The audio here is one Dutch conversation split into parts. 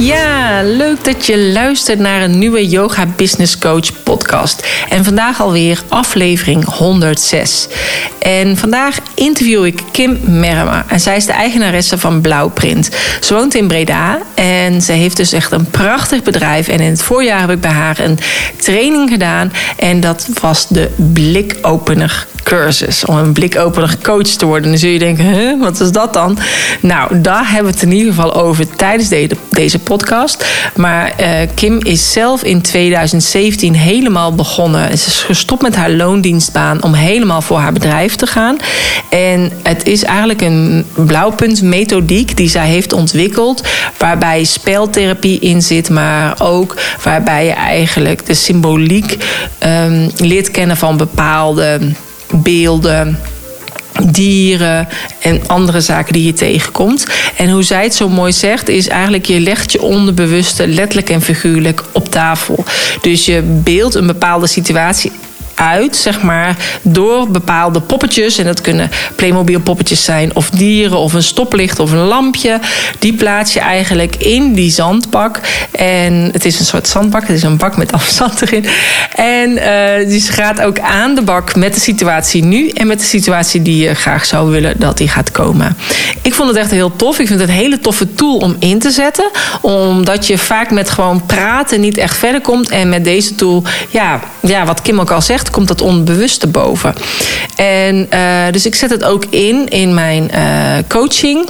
Ja, leuk dat je luistert naar een nieuwe Yoga Business Coach podcast. En vandaag alweer aflevering 106. En vandaag interview ik Kim Merma. En zij is de eigenaresse van Blauwprint. Ze woont in Breda en ze heeft dus echt een prachtig bedrijf. En in het voorjaar heb ik bij haar een training gedaan. En dat was de blikopener cursus. Om een blikopener coach te worden. Dan zul je denken, huh, wat is dat dan? Nou, daar hebben we het in ieder geval over tijdens deze podcast. Maar uh, Kim is zelf in 2017 helemaal begonnen. Ze is gestopt met haar loondienstbaan om helemaal voor haar bedrijf te gaan. En het is eigenlijk een blauwpuntmethodiek die zij heeft ontwikkeld. Waarbij speltherapie in zit, maar ook waarbij je eigenlijk de symboliek um, leert kennen van bepaalde beelden dieren en andere zaken die je tegenkomt. En hoe zij het zo mooi zegt, is eigenlijk je legt je onderbewuste letterlijk en figuurlijk op tafel. Dus je beeldt een bepaalde situatie uit, zeg maar, door bepaalde poppetjes. En dat kunnen Playmobil poppetjes zijn, of dieren, of een stoplicht, of een lampje. Die plaats je eigenlijk in die zandbak. En het is een soort zandbak, het is een bak met afzand erin. En uh, dus gaat ook aan de bak met de situatie nu en met de situatie die je graag zou willen dat die gaat komen. Ik vond het echt heel tof. Ik vind het een hele toffe tool om in te zetten. Omdat je vaak met gewoon praten niet echt verder komt. En met deze tool, ja, ja wat Kim ook al zegt, komt dat onbewuste boven. En uh, dus ik zet het ook in in mijn uh, coaching.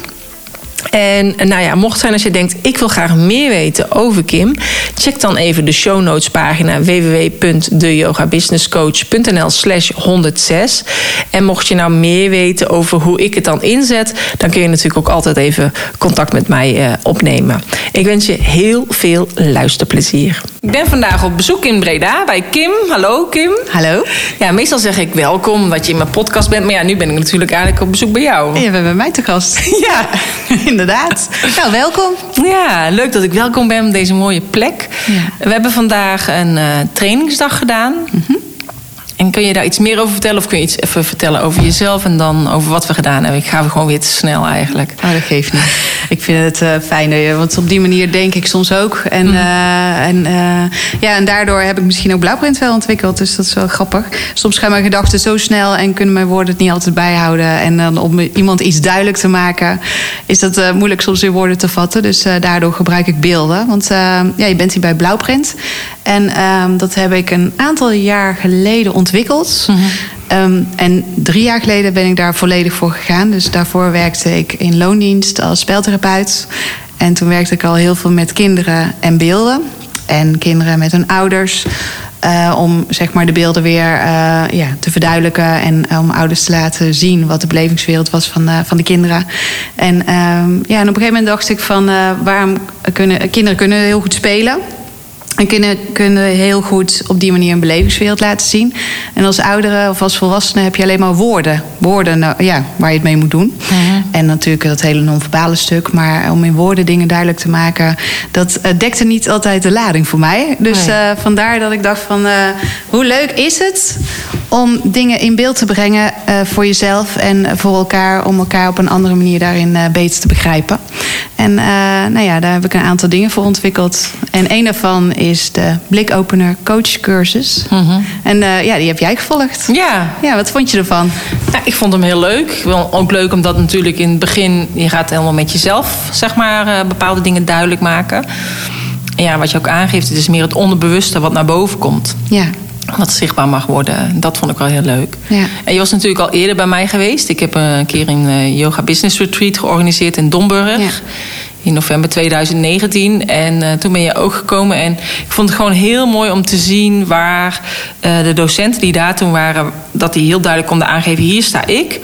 En nou ja, mocht zijn als je denkt, ik wil graag meer weten over Kim, check dan even de show notes pagina www.deyogabusinesscoach.nl slash 106. En mocht je nou meer weten over hoe ik het dan inzet, dan kun je natuurlijk ook altijd even contact met mij uh, opnemen. Ik wens je heel veel luisterplezier. Ik ben vandaag op bezoek in Breda bij Kim. Hallo Kim. Hallo. Ja, meestal zeg ik welkom, omdat je in mijn podcast bent. Maar ja, nu ben ik natuurlijk eigenlijk op bezoek bij jou. Ja, je bent bij mij te gast. Ja. Inderdaad. Nou, welkom. Ja, leuk dat ik welkom ben op deze mooie plek. Ja. We hebben vandaag een uh, trainingsdag gedaan. Mm -hmm. En kun je daar iets meer over vertellen? Of kun je iets even vertellen over jezelf en dan over wat we gedaan hebben? Ik ga gewoon weer te snel eigenlijk. Oh, dat geeft niet. Ik vind het uh, fijn, want op die manier denk ik soms ook. En, mm. uh, en, uh, ja, en daardoor heb ik misschien ook blauwprint wel ontwikkeld. Dus dat is wel grappig. Soms gaan mijn gedachten zo snel en kunnen mijn woorden het niet altijd bijhouden. En dan om iemand iets duidelijk te maken, is dat moeilijk soms in woorden te vatten. Dus daardoor gebruik ik beelden. Want ja, je bent hier bij blauwprint. En ehm, dat heb ik een aantal jaar geleden ontwikkeld. Mm -hmm. um, en drie jaar geleden ben ik daar volledig voor gegaan. Dus daarvoor werkte ik in loondienst als speltherapeut. En toen werkte ik al heel veel met kinderen en beelden. En kinderen met hun ouders. Uh, om zeg maar de beelden weer uh, ja, te verduidelijken. En om ouders te laten zien wat de belevingswereld was van, van de kinderen. En, ja, en op een gegeven moment dacht ik van waarom kunnen kinderen kunnen heel goed spelen. En kunnen, kunnen heel goed op die manier een belevingswereld laten zien. En als ouderen of als volwassenen heb je alleen maar woorden. Woorden nou, ja, waar je het mee moet doen. Mm-hmm. En natuurlijk dat hele non-verbale stuk. Maar om in woorden dingen duidelijk te maken... dat uh, dekte niet altijd de lading voor mij. Dus uh, vandaar dat ik dacht van... Uh, hoe leuk is het om dingen in beeld te brengen voor jezelf... en voor elkaar, om elkaar op een andere manier daarin beter te begrijpen. En nou ja, daar heb ik een aantal dingen voor ontwikkeld. En een daarvan is de blikopener coach cursus. Mm -hmm. En ja, die heb jij gevolgd. Ja. Ja, wat vond je ervan? Nou, ik vond hem heel leuk. Ook leuk omdat natuurlijk in het begin... je gaat helemaal met jezelf, zeg maar, bepaalde dingen duidelijk maken. En ja, wat je ook aangeeft, het is meer het onderbewuste wat naar boven komt. Ja. Wat zichtbaar mag worden. Dat vond ik wel heel leuk. Ja. En je was natuurlijk al eerder bij mij geweest. Ik heb een keer een uh, yoga business retreat georganiseerd in Domburg. Ja in november 2019. En uh, toen ben je ook gekomen. En ik vond het gewoon heel mooi om te zien waar uh, de docenten die daar toen waren, dat die heel duidelijk konden aangeven: hier sta ik.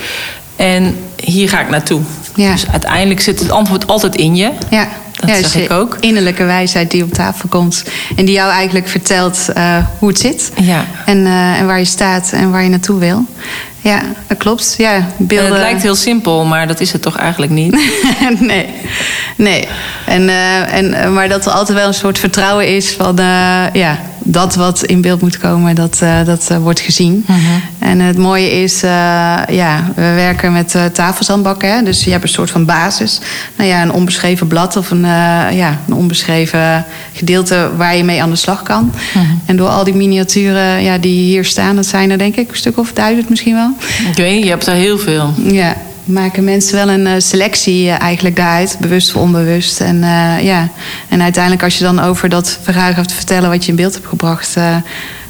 En hier ga ik naartoe. Ja. Dus uiteindelijk zit het antwoord altijd in je. Ja. Dat ja, zeg ik ook. Innerlijke wijsheid die op tafel komt. En die jou eigenlijk vertelt uh, hoe het zit. Ja. En, uh, en waar je staat en waar je naartoe wil. ja, dat klopt. Ja, En beelden... het lijkt heel simpel, maar dat is het toch eigenlijk niet? nee, nee. En, eh, en, eh, maar dat er altijd wel een soort vertrouwen is van eh, ja, dat wat in beeld moet komen, dat, eh, dat eh, wordt gezien. En het mooie is, eh, ja, we werken met tafelzandbakken. Hè? Dus je hebt een soort van basis. Nou ja, een onbeschreven blad of een, ja, een onbeschreven gedeelte waar je mee aan de slag kan. En door al die miniaturen ja, die hier staan, dat zijn er denk ik een stuk of duizend misschien wel. Ik weet niet, je hebt er heel veel. Ja, maken mensen wel een eh, selectie eh, eigenlijk daaruit, bewust of onbewust. En, eh, ja. en uiteindelijk als je dan over dat verhaal gaat vertellen wat je in beeld hebt gebracht,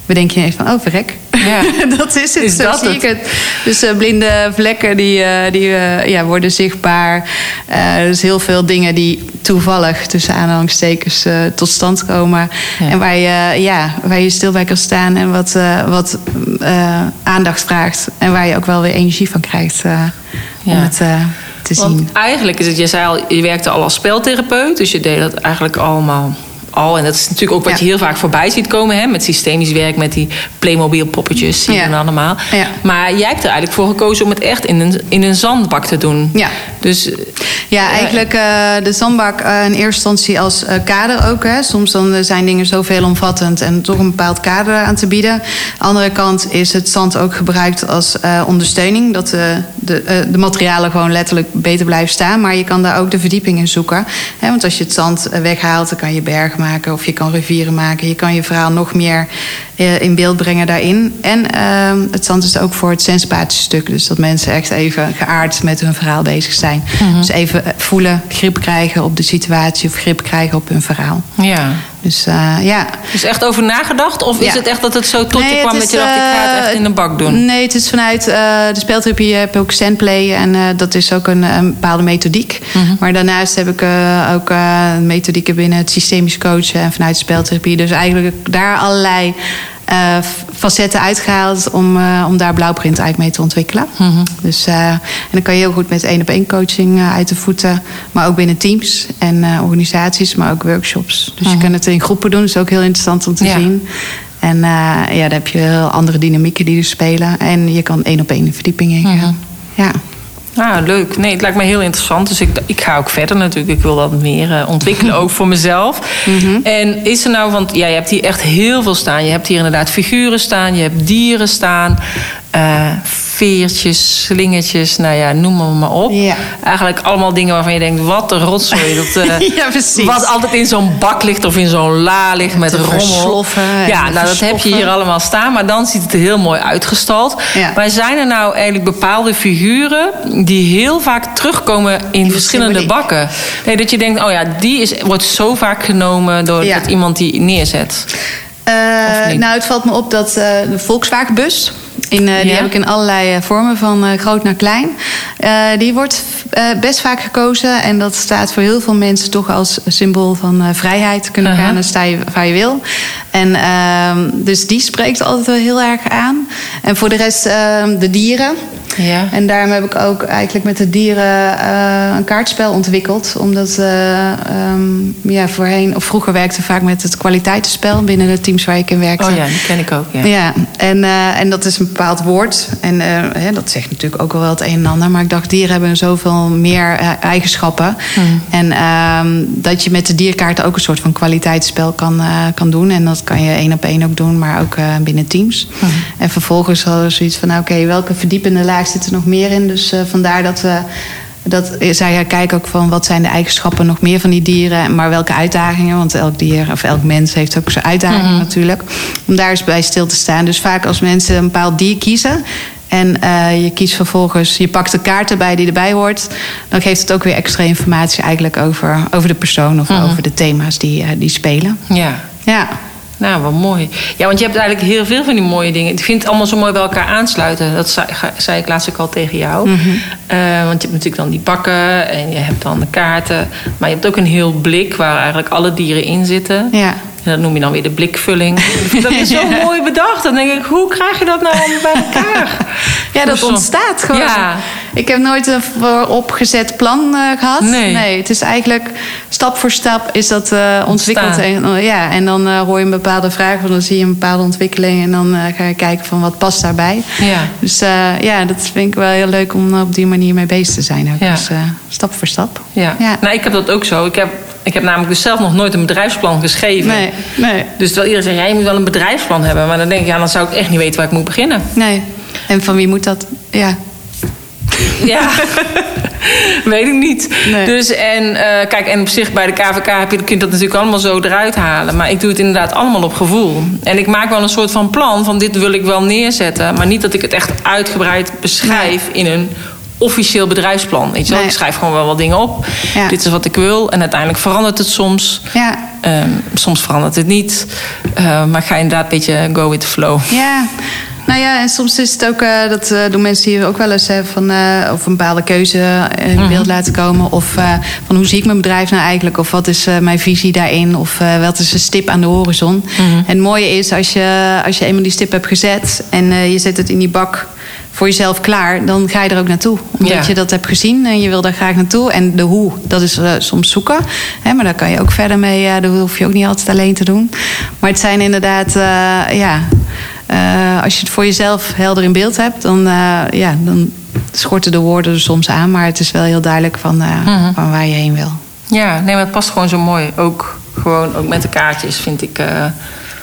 bedenk je ineens van, oh verrek. Ja. dat is het, Is zo zie het? ik het. Dus eh, blinde vlekken die, eh, die eh, ja, worden zichtbaar. Dus heel veel dingen die toevallig tussen aanhalingstekens tot stand komen. Ja. En waar je, ja, waar je stil bij kan staan en wat, wat aandacht vraagt. En waar je ook wel weer energie van krijgt om het te Want zien. eigenlijk is het, je zei al, je werkte al als speltherapeut, dus je deed dat eigenlijk allemaal al. En dat is natuurlijk ook wat je heel vaak voorbij ziet komen, hè, met systemisch werk, met die Playmobil poppetjes, zie dan allemaal. Maar jij hebt er eigenlijk voor gekozen om het echt in een, in een zandbak te doen. Ja. Dus eh, Ja, eigenlijk eh, de zandbak eh, in eerste instantie als eh, kader ook. Hè. Soms dan eh, zijn dingen zo veelomvattend en toch een bepaald kader aan te bieden. andere kant is het zand ook gebruikt als eh, ondersteuning. Dat de, de, eh, de materialen gewoon letterlijk beter blijven staan. Maar je kan daar ook de verdieping in zoeken. Hè. Want als je het zand eh, weghaalt, dan kan je bergen maken of je kan rivieren maken. Je kan je verhaal nog meer eh, in beeld brengen daarin. En ehm, het zand is ook voor het senspatiestuk. Dus dat mensen echt even geaard met hun verhaal bezig zijn. Dus even eh, voelen, grip krijgen op de situatie of grip krijgen op hun verhaal. ja. Dus eh, ja. Dus echt over nagedacht? Of is het echt dat het zo tot Nee, je kwam is, dat je dacht, ik ga het eh, echt in de bak doen? Nee, het is vanuit eh, de speltherapie heb je ook sandplay. En dat is ook een, een bepaalde methodiek. Mhm. Maar daarnaast heb ik ook methodieken binnen het systemisch coachen en vanuit de speltherapie. Dus eigenlijk daar allerlei eh, facetten uitgehaald om, eh, om daar blauwprint eigenlijk mee te ontwikkelen. Mhm. Dus, eh, en dan kan je heel goed met één op één coaching uit de voeten. Maar ook binnen teams en organisaties, maar ook workshops. Dus je kan het in groepen doen, dat is ook heel interessant om te Mhm. Ja. zien. En ja, dan heb je heel andere dynamieken die er spelen. En je kan één op één de verdieping in Mhm. Ja. Nou, leuk. Nee, het lijkt me heel interessant. Dus ik, ik ga ook verder natuurlijk. Ik wil dat meer eh, ontwikkelen, ook voor mezelf. En is er nou, want ja, je hebt hier echt heel veel staan. Je hebt hier inderdaad figuren staan, je hebt dieren staan. Eh, veertjes, slingertjes, nou ja, noem maar, maar op. Ja. Eigenlijk allemaal dingen waarvan je denkt, wat een rotzooi. Dat, Ja, precies. Wat altijd in zo'n bak ligt of in zo'n la ligt met rommel. Ja, nou dat heb je hier allemaal staan. Maar dan ziet het er heel mooi uitgestald. Ja. Maar zijn er nou eigenlijk bepaalde figuren die heel vaak terugkomen in verschillende bakken? Nee, dat je denkt, oh ja, die is, wordt zo vaak genomen door iemand die neerzet. Eh, nou, het valt me op dat de Volkswagenbus. In, eh, die heb ik in allerlei eh, vormen, van eh, groot naar klein. Die wordt best vaak gekozen. En dat staat voor heel veel mensen toch als symbool van vrijheid. Kunnen gaan en sta je waar je wil. En ehm, dus die spreekt altijd wel heel erg aan. En voor de rest ehm, de dieren. Ja. En daarom heb ik ook eigenlijk met de dieren eh, een kaartspel ontwikkeld. Omdat eh, ehm, ja, voorheen, of vroeger werkte vaak met het kwaliteitenspel binnen de teams waar ik in werkte. Oh ja, die ken ik ook. Ja. Ja, en, eh, en dat is een bepaald woord. En dat zegt natuurlijk ook wel het een en ander. Maar ik dacht, dieren hebben zoveel meer eigenschappen. En ehm, dat je met de dierkaarten ook een soort van kwaliteitsspel kan, kan doen. En dat kan je één op één ook doen, maar ook binnen teams. En vervolgens hadden we zoiets van, nou, oké, welke verdiepende laag zit er nog meer in? Dus eh, vandaar dat we... Dat zij ja, kijken ook van wat zijn de eigenschappen nog meer van die dieren, maar welke uitdagingen. Want elk dier of elk mens heeft ook zijn uitdagingen natuurlijk. Om daar eens bij stil te staan. Dus vaak als mensen een bepaald dier kiezen. En eh, je kiest vervolgens, je pakt de kaart erbij die erbij hoort. Dan geeft het ook weer extra informatie eigenlijk over, over de persoon of over de thema's die, eh, die spelen. ja. Ja. Nou, wat mooi. Ja, want je hebt eigenlijk heel veel van die mooie dingen. Ik vind het allemaal zo mooi bij elkaar aansluiten. Dat zei, zei ik laatst ook al tegen jou. Eh, want je hebt natuurlijk dan die bakken en je hebt dan de kaarten. Maar je hebt ook een heel blik waar eigenlijk alle dieren in zitten. Ja. En dat noem je dan weer de blikvulling. dat is zo mooi bedacht. Dan denk ik, hoe krijg je dat nou allemaal bij elkaar? Ja, dat ontstaat gewoon. Ja. Ik heb nooit een vooropgezet plan eh, gehad. Nee. het is eigenlijk stap voor stap is dat eh, ontwikkeld. En, eh, ja, en dan eh, hoor je een bepaalde vraag, of dan zie je een bepaalde ontwikkeling. En dan ga je kijken van wat past daarbij. Ja. Dus ja, dat vind ik wel heel leuk om op die manier mee bezig te zijn. Ook. Ja. Dus stap voor stap. Ja. Ja. Nou, ik heb dat ook zo. Ik heb, ik heb namelijk dus zelf nog nooit een bedrijfsplan geschreven. Nee, nee, Dus terwijl iedereen zegt, ja, je moet wel een bedrijfsplan hebben. Maar dan denk ik, ja, dan zou ik echt niet weten waar ik moet beginnen. nee. En van wie moet dat? Ja, Ja, weet ik niet. Nee. Dus en eh, kijk, en op zich bij de KVK heb je, kun je dat natuurlijk allemaal zo eruit halen. Maar ik doe het inderdaad allemaal op gevoel. En ik maak wel een soort van plan van dit wil ik wel neerzetten. Maar niet dat ik het echt uitgebreid beschrijf in een officieel bedrijfsplan. Weet je wel? Nee. Ik schrijf gewoon wel wat dingen op. Ja. Dit is wat ik wil. En uiteindelijk verandert het soms. ja. Ehm, soms verandert het niet. Eh, maar ga inderdaad een beetje go with the flow. Ja, nou ja, en soms is het ook, eh, dat eh, doen mensen hier ook wel eens, hè, van, eh, of een bepaalde keuze in beeld laten komen. Of van hoe zie ik mijn bedrijf nou eigenlijk? Of wat is mijn visie daarin? Of wat is een stip aan de horizon? En het mooie is, als je, als je eenmaal die stip hebt gezet en je zet het in die bak voor jezelf klaar, dan ga je er ook naartoe. Omdat Ja. je dat hebt gezien en je wil daar graag naartoe. En de hoe, dat is eh, soms zoeken. Hè, maar daar kan je ook verder mee. eh dat hoef je ook niet altijd alleen te doen. Maar het zijn inderdaad, eh, ja, als je het voor jezelf helder in beeld hebt, dan, ja, dan schorten de woorden er soms aan. Maar het is wel heel duidelijk van, eh, van waar je heen wil. Ja, nee, maar het past gewoon zo mooi. Ook gewoon ook met de kaartjes vind ik.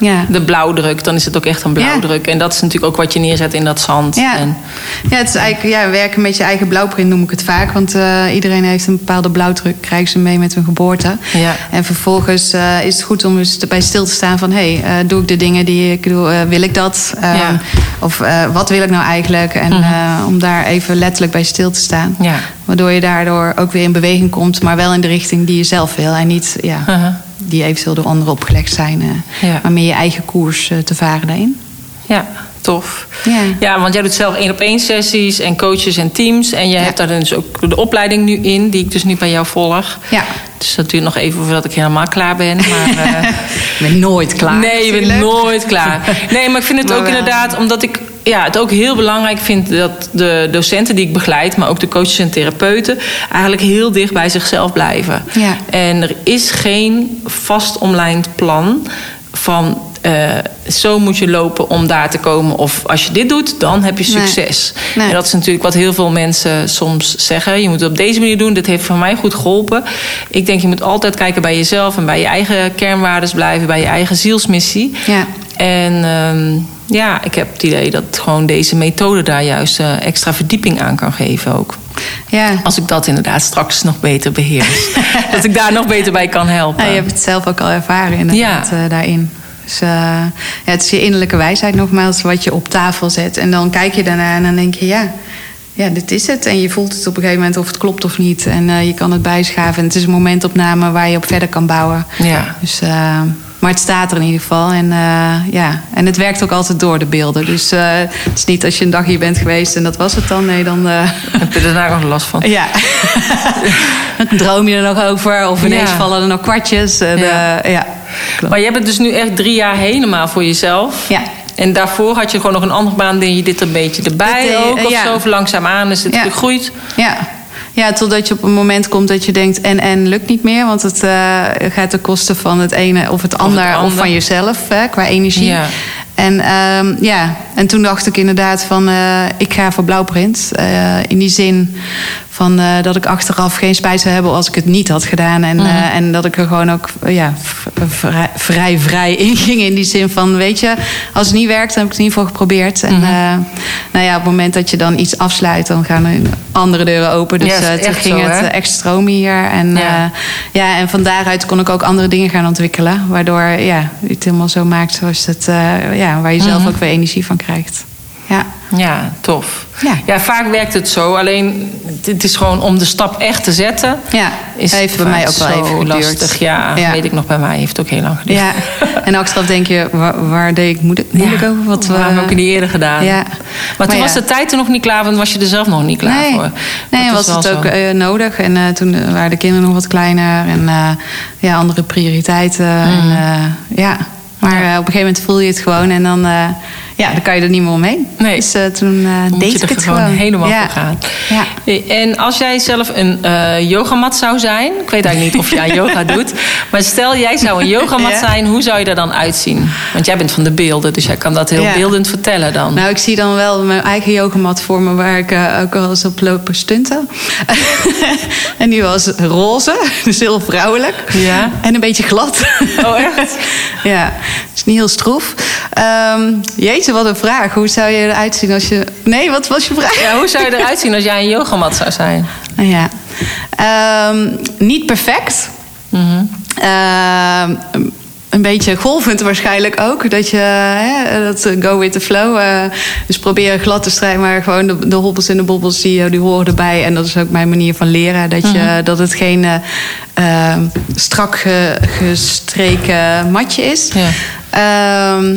Ja. de blauwdruk, dan is het ook echt een blauwdruk. En dat is natuurlijk ook wat je neerzet in dat zand. Ja. En, ja, het is eigenlijk ja, werken met je eigen blauwprint noem ik het vaak. Want eh, iedereen heeft een bepaalde blauwdruk, krijgen ze mee met hun geboorte. Ja. En vervolgens eh, is het goed om eens erbij stil te staan van... hé, hey, eh, doe ik de dingen die ik doe, wil ik dat? Eh, Ja. Of wat wil ik nou eigenlijk? En eh, om daar even letterlijk bij stil te staan. Ja. Waardoor je daardoor ook weer in beweging komt... maar wel in de richting die je zelf wil. En niet ja, Uh-huh. Die eventueel door anderen opgelegd zijn. eh, Ja. Maar meer je eigen koers eh, te varen daarin. ja, tof. Ja. Ja, want jij doet zelf één op één sessies en coaches en teams. En je hebt daar dus ook de opleiding nu in, die ik dus nu bij jou volg. Ja. Dus dat duurt nog even voordat ik helemaal klaar ben. Maar, eh, Ik ben nooit klaar. Nee, je bent nooit klaar. Nee, maar ik vind het Maar ook wel. inderdaad, omdat ik ja, het ook heel belangrijk vind dat de docenten die ik begeleid, maar ook de coaches en therapeuten, eigenlijk heel dicht bij zichzelf blijven. Ja. En er is geen vast omlijnd plan van. eh, zo moet je lopen om daar te komen. Of als je dit doet, dan heb je succes. Nee. En dat is natuurlijk wat heel veel mensen soms zeggen. Je moet het op deze manier doen. Dit heeft voor mij goed geholpen. Ik denk, je moet altijd kijken bij jezelf en bij je eigen kernwaardes blijven, bij je eigen zielsmissie. Ja. En ehm, ja, ik heb het idee dat gewoon deze methode daar juist eh, extra verdieping aan kan geven ook. Ja. Als ik dat inderdaad straks nog beter beheers. dat ik daar nog beter bij kan helpen. Ja, je hebt het zelf ook al ervaren inderdaad Ja. eh, daarin. Dus eh, ja, het is je innerlijke wijsheid nogmaals wat je op tafel zet. En dan kijk je daarna en dan denk je, ja, ja, dit is het. En je voelt het op een gegeven moment of het klopt of niet. En eh, je kan het bijschaven. En het is een momentopname waar je op verder kan bouwen. Ja. Dus, maar het staat er in ieder geval. En, eh, ja. en het werkt ook altijd door de beelden. Dus eh, het is niet als je een dag hier bent geweest en dat was het dan. Nee, dan... eh, Heb je er daar nog last van? ja. dan droom je er nog over. Of ineens Ja. vallen er nog kwartjes. En, Ja. ja. Maar je bent dus nu echt drie jaar helemaal voor jezelf. Ja. En daarvoor had je gewoon nog een andere baan. Deed je dit een beetje erbij ook? Of ja. zo? Langzaamaan is het gegroeid? Ja. Ja, totdat je op een moment komt dat je denkt... en en lukt niet meer, want het eh, gaat ten koste van het ene of het ander... of, ander. van jezelf, hè, qua energie. Ja. En, ehm, ja. en toen dacht ik inderdaad van... eh, ik ga voor Blauwprint. Eh, in die zin van eh, dat ik achteraf geen spijt zou hebben... als ik het niet had gedaan. En, eh, en dat ik er gewoon ook ja, vrij, vrij vrij in ging. In die zin van, weet je... als het niet werkt, dan heb ik het in ieder geval geprobeerd. En eh, nou ja, op het moment dat je dan iets afsluit... dan gaan er andere deuren open. Dus eh, toen ging zo, het echt stromen hier. En, Ja. ja. en van daaruit kon ik ook andere dingen gaan ontwikkelen. Waardoor ja, je het helemaal zo maakt zoals het, ja, waar je zelf ook weer energie van krijgt. Ja. Ja, tof. Ja. Ja. vaak werkt het zo. Alleen het is gewoon om de stap echt te zetten. Ja, is heeft bij mij ook wel even geduurd. lastig. Ja, Ja. weet ik nog bij mij. Heeft ook heel lang geduurd. Ja, en achteraf denk je, waar, waar deed ik moeilijk, moeilijk over? Wat, Waarom eh, heb ik het niet eerder gedaan? Ja. Maar toen ja. was de tijd er nog niet klaar, want was je er zelf nog niet klaar nee. voor. Nee, Dat was het ook eh, nodig. En eh, toen eh, waren de kinderen nog wat kleiner. En eh, ja, andere prioriteiten. En, eh, ja. Maar eh, op een gegeven moment voel je het gewoon. En dan, eh, ja, dan kan je er niet meer omheen. Nee. Dus eh, toen eh, moet deed je ik er het gewoon, gewoon. helemaal ja. voor gaan. Ja. En als jij zelf een eh, yogamat zou zijn, ik weet eigenlijk niet of aan yoga doet, maar stel jij zou een yogamat Ja. zijn, hoe zou je er dan uitzien? Want jij bent van de beelden, dus jij kan dat heel beeldend vertellen dan. Nou, ik zie dan wel mijn eigen yogamat voor me waar ik ook wel eens op lopen stunten. en die was roze, dus heel vrouwelijk. Ja. En een beetje glad. Oh, echt? ja, is niet heel stroef. Jeetje, wat een vraag. Hoe zou je eruit zien als je... Nee, wat was je vraag? Ja, hoe zou je eruit zien als jij een yogamat zou zijn? Nou ja. Ehm, niet perfect. Mhm. Ehm, een beetje golvend waarschijnlijk ook. Dat je hè, dat eh, go with the flow. eh, dus proberen glad te strijden, maar gewoon de, de hobbels en de bobbels die, eh, die horen erbij. En dat is ook mijn manier van leren. Dat, je, dat het geen strak ge- gestreken matje is. Ja. Ehm,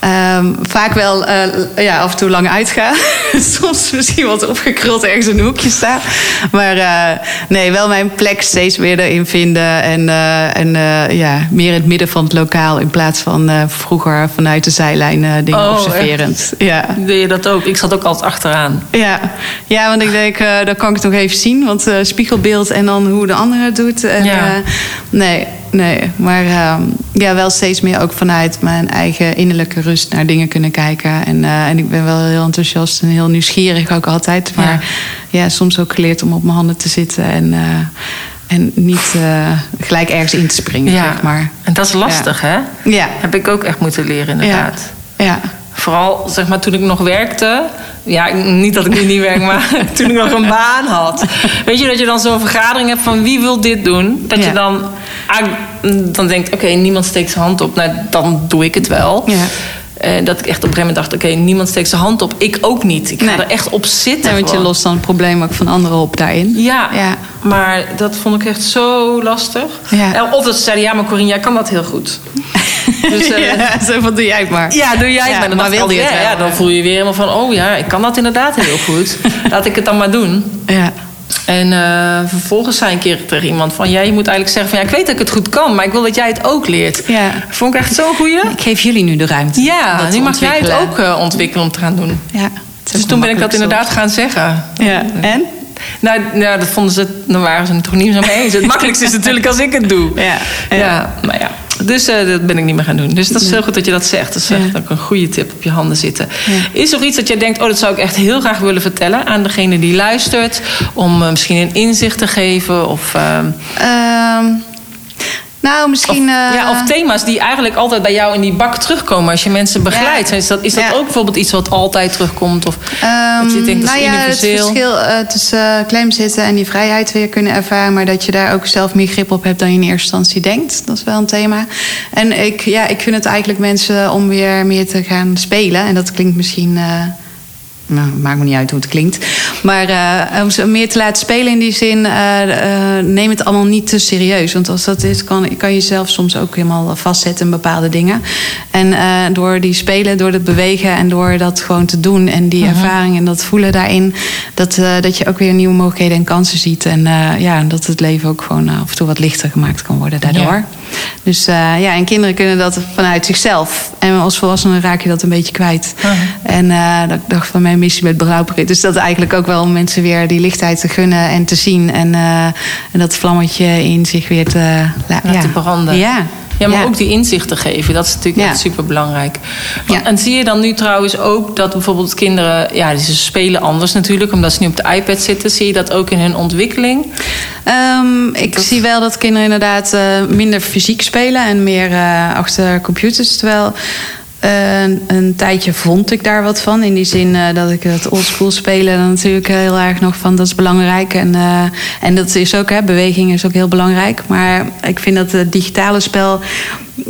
ehm, vaak wel eh, ja, af en toe lang uitgaan. Soms misschien wat opgekruld ergens in een hoekje staan. Maar eh, nee, wel mijn plek steeds weer erin vinden. En, eh, en ja, meer in het midden van het lokaal. In plaats van vroeger vanuit de zijlijn dingen Oh, observerend. Ja. Doe je dat ook? Ik zat ook altijd achteraan. Ja. ja, want ik denk, dan kan ik het nog even zien. Want spiegelbeeld en dan hoe de andere het doet. En, Ja. nee, nee. Maar ehm, ja, wel steeds meer ook vanuit mijn eigen innerlijke rust naar dingen kunnen kijken. En, eh, en ik ben wel heel enthousiast en heel nieuwsgierig ook altijd. Maar ja, soms ook geleerd om op mijn handen te zitten. En, eh, en niet eh, gelijk ergens in te springen, zeg maar. En dat is lastig, hè? Ja, Heb ik ook echt moeten leren, inderdaad. ja. Vooral zeg maar, toen ik nog werkte. Ja, niet dat ik nu niet werk, maar toen ik nog een baan had. Weet je dat je dan zo'n vergadering hebt van wie wil dit doen? Dat Ja. je dan, dan denkt: oké, niemand steekt zijn hand op. Nou, dan doe ik het wel. Ja. En dat ik echt op een gegeven moment dacht: oké, niemand steekt zijn hand op. Ik ook niet. Ik ga Nee. er echt op zitten. Ja, want je lost dan het probleem ook van anderen op daarin. Ja, Ja. maar dat vond ik echt zo lastig. Ja. En Of dat ze zeiden: ja, maar Corine, jij kan dat heel goed. Dus, eh, ja, zo van doe jij het maar. Ja, doe jij het Ja, maar. Dan maar je het ja, wel? ja, dan voel je weer helemaal van... oh ja, ik kan dat inderdaad heel goed. Laat ik het dan maar doen. Ja. En eh, vervolgens zei een keer tegen iemand van... ja, je moet eigenlijk zeggen van... ja, ik weet dat ik het goed kan... maar ik wil dat jij het ook leert. Ja. Vond ik echt zo'n goeie. Ik geef jullie nu de ruimte. Ja, nu mag jij het ook eh, ontwikkelen om te gaan doen. Ja. Dus toen ben ik dat inderdaad gaan zeggen. Ja. En? Nou, nou, dat vonden ze... dan waren ze het toch niet zo mee eens. Het makkelijkste is natuurlijk als ik het doe. Ja. Ja, maar ja. Dus eh, dat ben ik niet meer gaan doen. Dus dat is heel goed dat je dat zegt. Dat is echt ook een goede tip op je handen zitten. Is er iets dat jij denkt, oh, dat zou ik echt heel graag willen vertellen aan degene die luistert? Om eh, misschien een inzicht te geven of, ehm, Ehm, nou, misschien... of, eh, ja, of thema's die eigenlijk altijd bij jou in die bak terugkomen als je mensen begeleidt. Ja. Is dat, is dat Ja. ook bijvoorbeeld iets wat altijd terugkomt? Of Ehm, dat je denkt, dat nou is ja, het verschil eh, tussen uh, klem zitten en die vrijheid weer kunnen ervaren, maar dat je daar ook zelf meer grip op hebt dan je in eerste instantie denkt. Dat is wel een thema. En ik, ja, ik vind het eigenlijk mensen om weer meer te gaan spelen. En dat klinkt misschien. eh, nou, maakt me niet uit hoe het klinkt. Maar eh, om ze meer te laten spelen in die zin, eh, eh, neem het allemaal niet te serieus. Want als dat is, kan, kan je jezelf soms ook helemaal vastzetten in bepaalde dingen. En door die spelen, door het bewegen en door dat gewoon te doen en die ervaring en dat voelen daarin, dat, dat je ook weer nieuwe mogelijkheden en kansen ziet. En ja, dat het leven ook gewoon af en toe wat lichter gemaakt kan worden daardoor. Ja. Dus ja, en kinderen kunnen dat vanuit zichzelf. En als volwassenen raak je dat een beetje kwijt. En eh, dat ik dacht van mijn missie met Blauwprit. Dus dat eigenlijk ook wel om mensen weer die lichtheid te gunnen en te zien. En, eh, en dat vlammetje in zich weer te Laten branden. Ja. Ja, maar ook die inzichten geven, dat is natuurlijk Ja. echt super belangrijk. Ja. En zie je dan nu trouwens ook dat bijvoorbeeld kinderen, ja, ze spelen anders natuurlijk, omdat ze nu op de iPad zitten. Zie je dat ook in hun ontwikkeling? Ehm, ik zie wel dat kinderen inderdaad eh, minder fysiek spelen en meer achter computers. Terwijl een tijdje vond ik daar wat van. In die zin eh, dat ik het oldschool spelen dan natuurlijk heel erg nog van dat is belangrijk. En, eh, en dat is ook, hè, beweging is ook heel belangrijk. Maar ik vind dat het digitale spel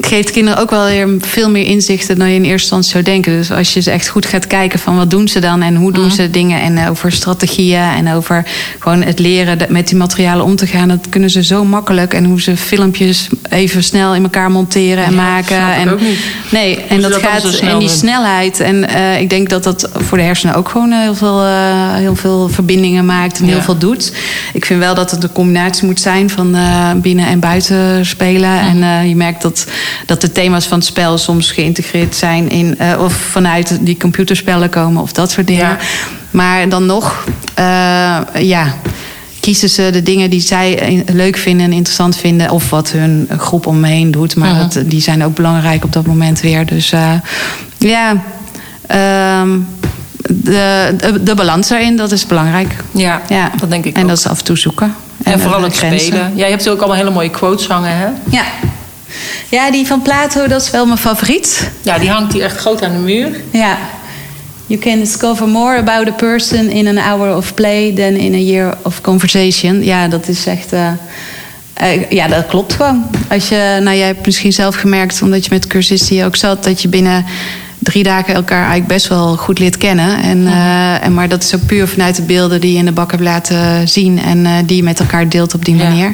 geeft kinderen ook wel weer veel meer inzichten dan je in eerste instantie zou denken. Dus als je ze echt goed gaat kijken van wat doen ze dan en hoe doen ze dingen en eh, over strategieën en over gewoon het leren met die materialen om te gaan, dat kunnen ze zo makkelijk. En hoe ze filmpjes even snel in elkaar monteren en Ja, maken. en, ook niet. Nee, Hoe en dat, gaat en die snelheid. En eh, ik denk dat dat voor de hersenen ook gewoon heel veel, eh, heel veel verbindingen maakt en Ja. heel veel doet. Ik vind wel dat het een combinatie moet zijn van eh, binnen en buiten spelen. En eh, je merkt dat, dat de thema's van het spel soms geïntegreerd zijn in, eh, of vanuit die computerspellen komen of dat soort dingen. Ja. Maar dan nog, eh, ja. Kiezen ze de dingen die zij in- leuk vinden en interessant vinden, of wat hun groep om me heen doet. Maar dat, die zijn ook belangrijk op dat moment weer. Dus eh, ja, ehm, de, de, de balans daarin, dat is belangrijk. Ja, Ja, dat denk ik En ook. dat is af en toe zoeken. En, eh, vooral het grenzen. spelen. Ja, je hebt ook allemaal hele mooie quotes hangen, hè? Ja. Ja, die van Plato, dat is wel mijn favoriet. Ja, die hangt hier echt groot aan de muur. Ja. You can discover more about a person in an hour of play than in a year of conversation. Ja, dat is echt. eh, eh, ja, dat klopt gewoon. Als je, nou, jij hebt misschien zelf gemerkt, omdat je met cursisten hier ook zat, dat je binnen drie dagen elkaar eigenlijk best wel goed leert kennen. En, eh, en, maar dat is ook puur vanuit de beelden die je in de bak hebt laten zien en die je met elkaar deelt op die Ja.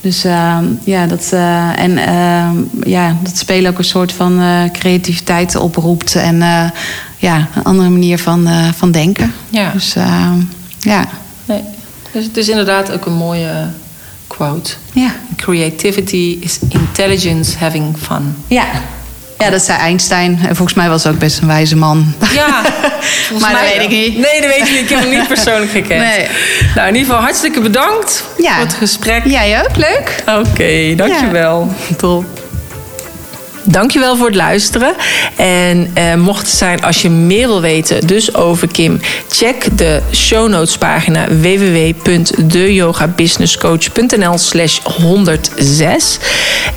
Dus ehm, ja, dat, eh, en ehm, ja, dat spelen ook een soort van eh, creativiteit oproept. En eh, ja, een andere manier van, van denken. Ja. Dus ehm, ja. Nee. Dus het is inderdaad ook een mooie quote. Ja. Creativity is intelligence having fun. ja. Ja, dat zei Einstein. En volgens mij was hij ook best een wijze man. Ja, Maar dat weet ik niet. Nee, dat weet ik niet. Ik heb hem niet persoonlijk gekend. Nee. Nou, in ieder geval hartstikke bedankt Ja. voor het gesprek. Jij ook, leuk. Oké, dankjewel. Top. Dankjewel voor het luisteren. En eh, mocht het zijn als je meer wil weten dus over Kim, check de show notes pagina www.deyogabusinesscoach.nl slash 106.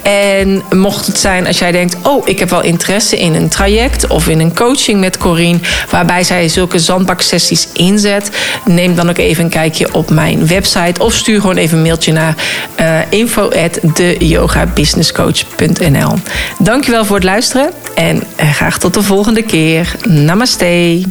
En mocht het zijn als jij denkt, oh, ik heb wel interesse in een traject of in een coaching met Corine, waarbij zij zulke zandbaksessies inzet, neem dan ook even een kijkje op mijn website of stuur gewoon even een mailtje naar uh, info at. Dankjewel voor het luisteren en graag tot de volgende keer. Namaste.